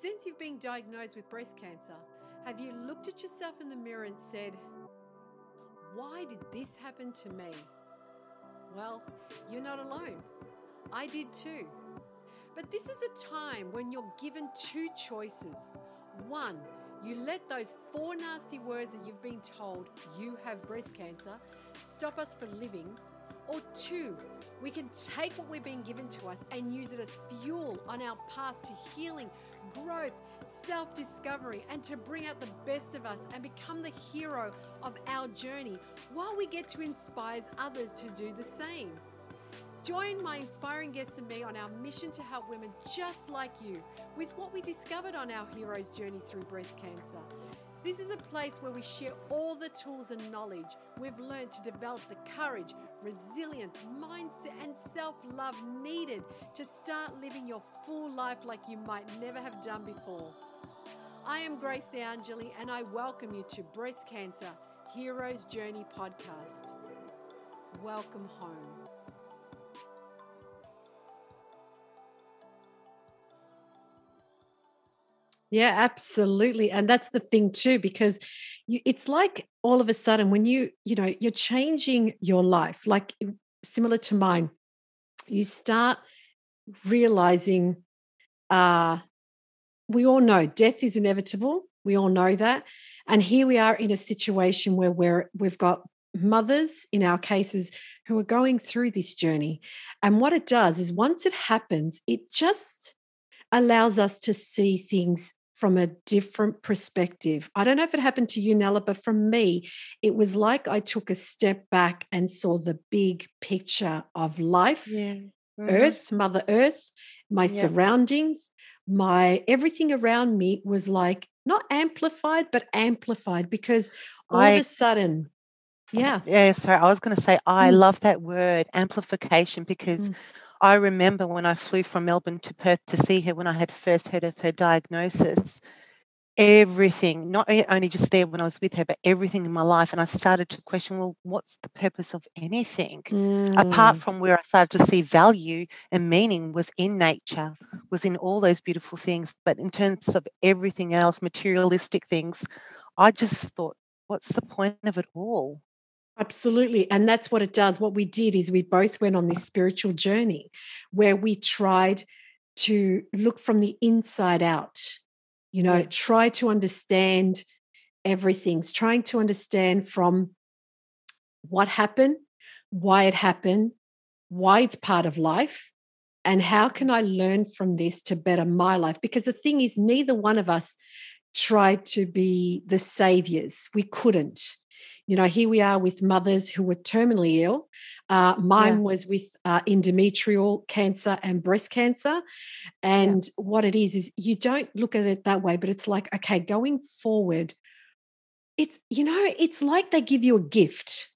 Since you've been diagnosed with breast cancer, have you looked at yourself in the mirror and said, Why did this happen to me? Well, you're not alone. I did too. But this is a time when you're given two choices. One, you let those four nasty words that you've been told you have breast cancer stop us from living. Or two, we can take what we've been given to us and use it as fuel on our path to healing, growth, self discovery, and to bring out the best of us and become the hero of our journey while we get to inspire others to do the same. Join my inspiring guests and me on our mission to help women just like you with what we discovered on our hero's journey through breast cancer. This is a place where we share all the tools and knowledge we've learned to develop the courage, resilience, mindset, and self love needed to start living your full life like you might never have done before. I am Grace DeAngeli, and I welcome you to Breast Cancer Heroes Journey podcast. Welcome home. Yeah, absolutely. And that's the thing too, because you, it's like all of a sudden when you, you know, you're changing your life, like similar to mine, you start realizing uh we all know death is inevitable. We all know that. And here we are in a situation where we're we've got mothers in our cases who are going through this journey. And what it does is once it happens, it just allows us to see things from a different perspective. I don't know if it happened to you, Nella, but for me, it was like I took a step back and saw the big picture of life, yeah. mm-hmm. Earth, Mother Earth, my yeah. surroundings, my everything around me was like not amplified, but amplified because all I, of a sudden, yeah. Yeah, sorry. I was going to say, I mm. love that word, amplification, because mm. I remember when I flew from Melbourne to Perth to see her when I had first heard of her diagnosis, everything, not only just there when I was with her, but everything in my life. And I started to question, well, what's the purpose of anything? Mm. Apart from where I started to see value and meaning was in nature, was in all those beautiful things. But in terms of everything else, materialistic things, I just thought, what's the point of it all? Absolutely. And that's what it does. What we did is we both went on this spiritual journey where we tried to look from the inside out, you know, try to understand everything, trying to understand from what happened, why it happened, why it's part of life, and how can I learn from this to better my life? Because the thing is, neither one of us tried to be the saviors. We couldn't you know, here we are with mothers who were terminally ill. Uh, mine yeah. was with uh, endometrial cancer and breast cancer. And yeah. what it is, is you don't look at it that way, but it's like, okay, going forward, it's, you know, it's like they give you a gift.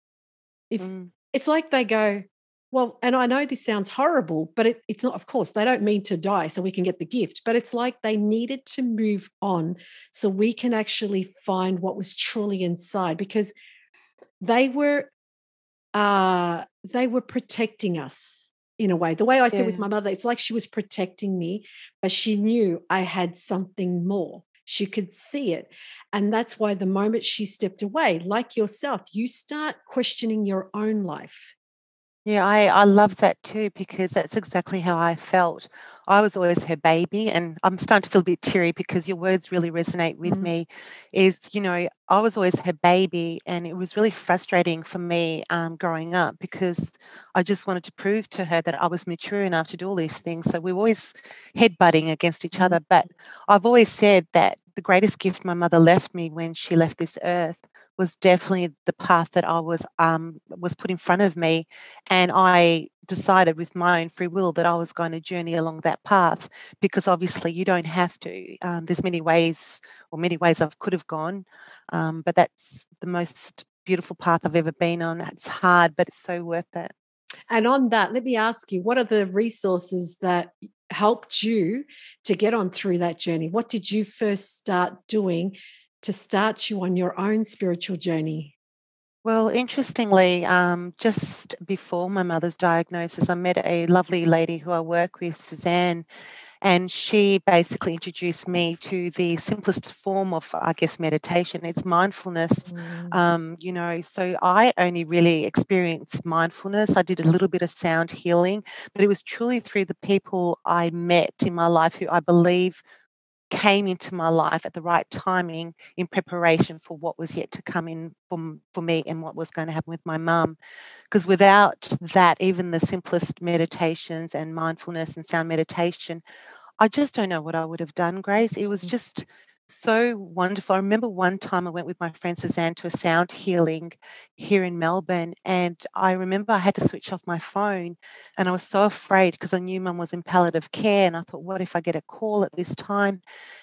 If mm. it's like they go, well, and I know this sounds horrible, but it, it's not, of course, they don't mean to die so we can get the gift, but it's like they needed to move on so we can actually find what was truly inside because they were uh they were protecting us in a way. The way i said with my mother it's like she was protecting me but she knew i had something more. She could see it and that's why the moment she stepped away like yourself you start questioning your own life yeah, I, I love that too because that's exactly how I felt. I was always her baby, and I'm starting to feel a bit teary because your words really resonate with mm. me. Is, you know, I was always her baby, and it was really frustrating for me um, growing up because I just wanted to prove to her that I was mature enough to do all these things. So we were always headbutting against each other. But I've always said that the greatest gift my mother left me when she left this earth was definitely the path that I was um, was put in front of me, and I decided with my own free will that I was going to journey along that path because obviously you don't have to. Um, there's many ways, or many ways I could have gone, um, but that's the most beautiful path I've ever been on. It's hard, but it's so worth it. And on that, let me ask you, what are the resources that helped you to get on through that journey? What did you first start doing to start you on your own spiritual journey? Well, interestingly, um, just before my mother's diagnosis, I met a lovely lady who I work with, Suzanne, And she basically introduced me to the simplest form of, I guess, meditation. It's mindfulness. Mm. Um, you know, so I only really experienced mindfulness. I did a little bit of sound healing, but it was truly through the people I met in my life who I believe came into my life at the right timing in preparation for what was yet to come in for, for me and what was going to happen with my mum. Because without that, even the simplest meditations and mindfulness and sound meditation, I just don't know what I would have done, Grace. It was mm. just so wonderful. I remember one time I went with my friend Suzanne to a sound healing here in Melbourne, and I remember I had to switch off my phone, and I was so afraid because I knew Mum was in palliative care, and I thought, what if I get a call at this time?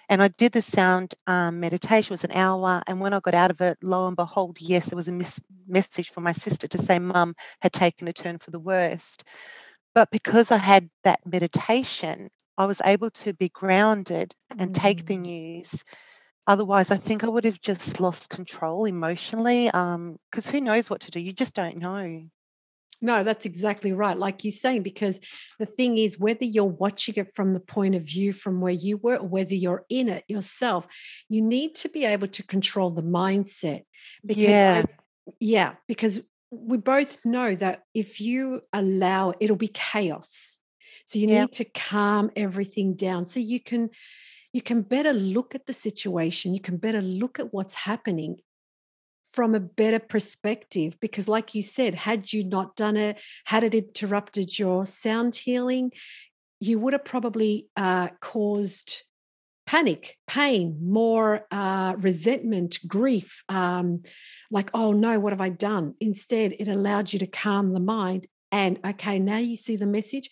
And I did the sound um, meditation. It was an hour, and when I got out of it, lo and behold, yes, there was a mis- message from my sister to say Mum had taken a turn for the worst. But because I had that meditation, I was able to be grounded and take the mm. news. Otherwise, I think I would have just lost control emotionally. Because um, who knows what to do? You just don't know. No, that's exactly right. Like you're saying, because the thing is, whether you're watching it from the point of view from where you were, or whether you're in it yourself, you need to be able to control the mindset. Because yeah. I, yeah, because we both know that if you allow, it'll be chaos. So you need to calm everything down. So you can you can better look at the situation, you can better look at what's happening from a better perspective because like you said had you not done it had it interrupted your sound healing you would have probably uh, caused panic pain more uh, resentment grief um, like oh no what have i done? Instead it allowed you to calm the mind and okay now you see the message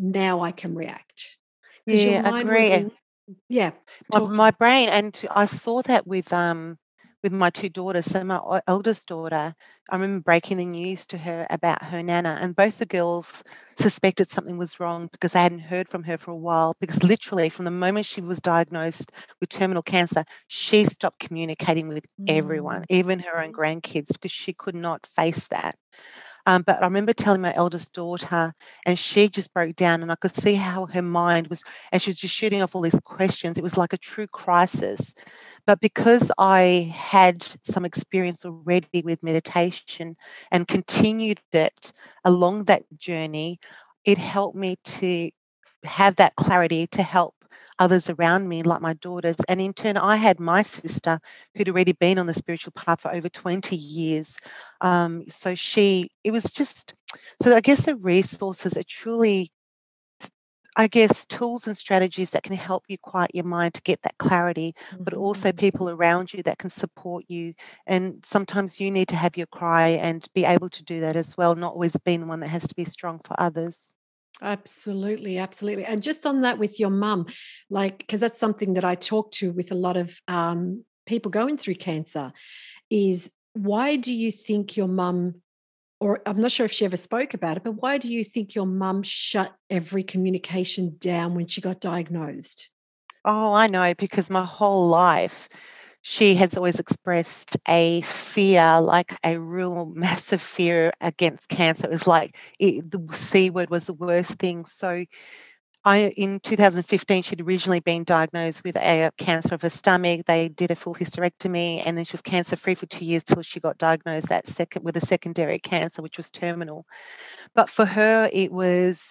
now I can react. Yeah, agree. Be, yeah, my, my, brain, and I saw that with um with my two daughters. So my eldest daughter, I remember breaking the news to her about her nana, and both the girls suspected something was wrong because they hadn't heard from her for a while. Because literally, from the moment she was diagnosed with terminal cancer, she stopped communicating with mm. everyone, even her own grandkids, because she could not face that. Um, but I remember telling my eldest daughter, and she just broke down, and I could see how her mind was, and she was just shooting off all these questions. It was like a true crisis. But because I had some experience already with meditation and continued it along that journey, it helped me to have that clarity to help others around me, like my daughters. And in turn, I had my sister who'd already been on the spiritual path for over 20 years. Um, so she, it was just, so I guess the resources are truly, I guess, tools and strategies that can help you quiet your mind to get that clarity, mm-hmm. but also mm-hmm. people around you that can support you. And sometimes you need to have your cry and be able to do that as well, not always being the one that has to be strong for others. Absolutely, absolutely. And just on that with your mum, like, because that's something that I talk to with a lot of um, people going through cancer, is why do you think your mum, or I'm not sure if she ever spoke about it, but why do you think your mum shut every communication down when she got diagnosed? Oh, I know, because my whole life she has always expressed a fear, like a real massive fear against cancer. It was like it, the C word was the worst thing. So, I in 2015 she'd originally been diagnosed with a cancer of her stomach. They did a full hysterectomy, and then she was cancer free for two years till she got diagnosed that second with a secondary cancer, which was terminal. But for her, it was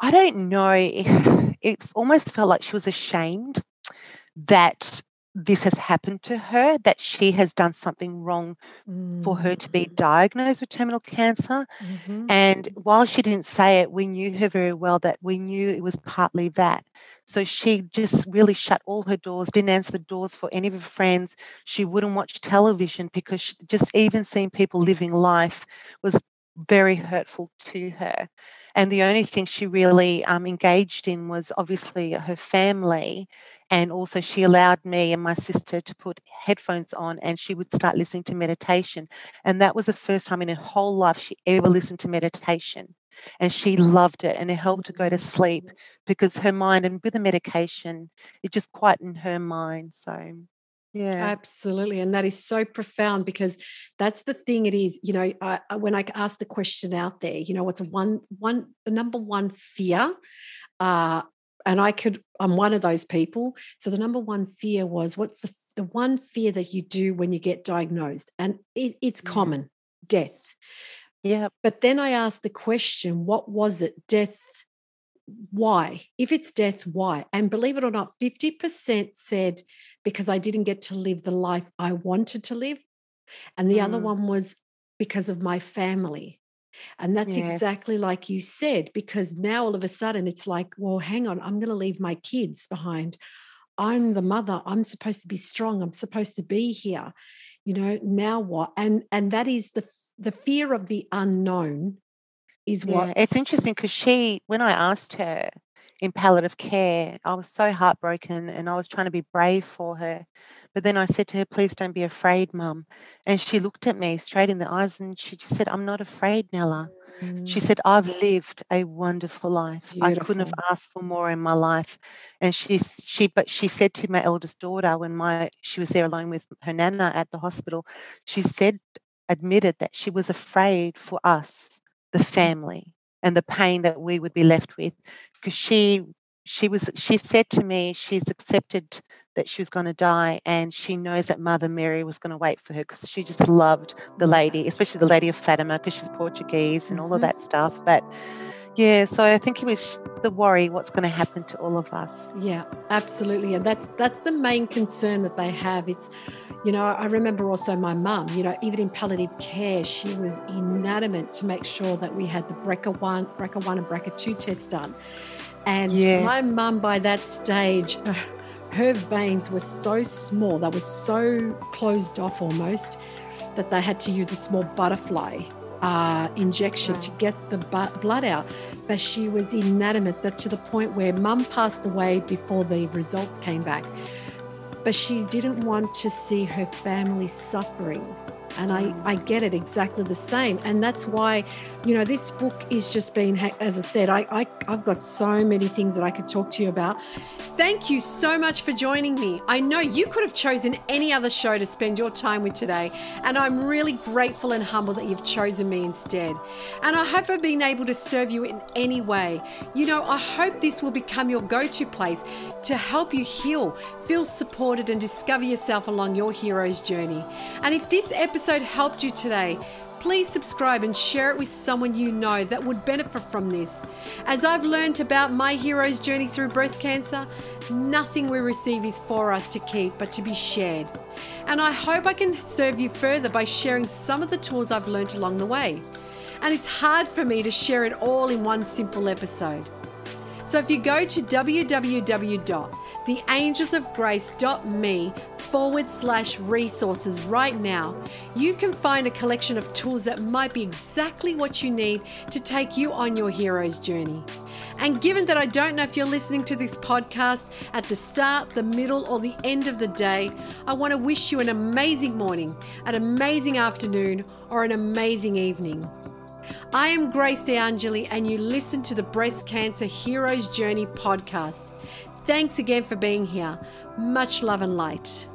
I don't know. It, it almost felt like she was ashamed that this has happened to her, that she has done something wrong mm. for her to be mm. diagnosed with terminal cancer. Mm-hmm. And while she didn't say it, we knew her very well that we knew it was partly that. So she just really shut all her doors, didn't answer the doors for any of her friends. She wouldn't watch television because she, just even seeing people living life was very hurtful to her. And the only thing she really um, engaged in was obviously her family. And also, she allowed me and my sister to put headphones on and she would start listening to meditation. And that was the first time in her whole life she ever listened to meditation. And she loved it and it helped her go to sleep because her mind, and with the medication, it just quietened her mind. So, yeah. Absolutely. And that is so profound because that's the thing it is, you know, I, when I ask the question out there, you know, what's one, one, the number one fear uh, and I could, I'm one of those people. So the number one fear was what's the, the one fear that you do when you get diagnosed? And it, it's mm. common death. Yeah. But then I asked the question, what was it? Death, why? If it's death, why? And believe it or not, 50% said because I didn't get to live the life I wanted to live. And the mm. other one was because of my family. And that's yeah. exactly like you said, because now all of a sudden it's like, well, hang on, I'm going to leave my kids behind. I'm the mother. I'm supposed to be strong. I'm supposed to be here. You know, now what? And and that is the the fear of the unknown is yeah, what it's interesting because she when I asked her in palliative care, I was so heartbroken and I was trying to be brave for her. But then I said to her, please don't be afraid, mum. And she looked at me straight in the eyes and she just said, I'm not afraid, Nella. Mm. She said, I've lived a wonderful life. Beautiful. I couldn't have asked for more in my life. And she she but she said to my eldest daughter when my she was there alone with her nana at the hospital, she said, admitted that she was afraid for us, the family, and the pain that we would be left with. Because she she was she said to me she's accepted that she was going to die and she knows that mother mary was going to wait for her because she just loved the lady especially the lady of fatima because she's portuguese and all of mm-hmm. that stuff but yeah so i think it was the worry what's going to happen to all of us. Yeah absolutely and that's that's the main concern that they have. It's you know i remember also my mum you know even in palliative care she was inanimate to make sure that we had the BRCA1 BRCA1 and BRCA2 test done. And yeah. my mum, by that stage, her veins were so small, they were so closed off almost, that they had to use a small butterfly uh, injection to get the blood out. But she was inanimate that to the point where mum passed away before the results came back. But she didn't want to see her family suffering. And I, I get it exactly the same. And that's why, you know, this book is just been, as I said, I, I, I've got so many things that I could talk to you about. Thank you so much for joining me. I know you could have chosen any other show to spend your time with today. And I'm really grateful and humble that you've chosen me instead. And I hope I've been able to serve you in any way. You know, I hope this will become your go to place to help you heal, feel supported, and discover yourself along your hero's journey. And if this episode episode helped you today, please subscribe and share it with someone you know that would benefit from this. As I've learned about my hero's journey through breast cancer, nothing we receive is for us to keep but to be shared. And I hope I can serve you further by sharing some of the tools I've learned along the way. And it's hard for me to share it all in one simple episode. So if you go to www.theangelsofgrace.me forward slash resources right now, you can find a collection of tools that might be exactly what you need to take you on your hero's journey. And given that I don't know if you're listening to this podcast at the start, the middle, or the end of the day, I want to wish you an amazing morning, an amazing afternoon, or an amazing evening. I am Grace DeAngeli, and you listen to the Breast Cancer Hero's Journey podcast. Thanks again for being here. Much love and light.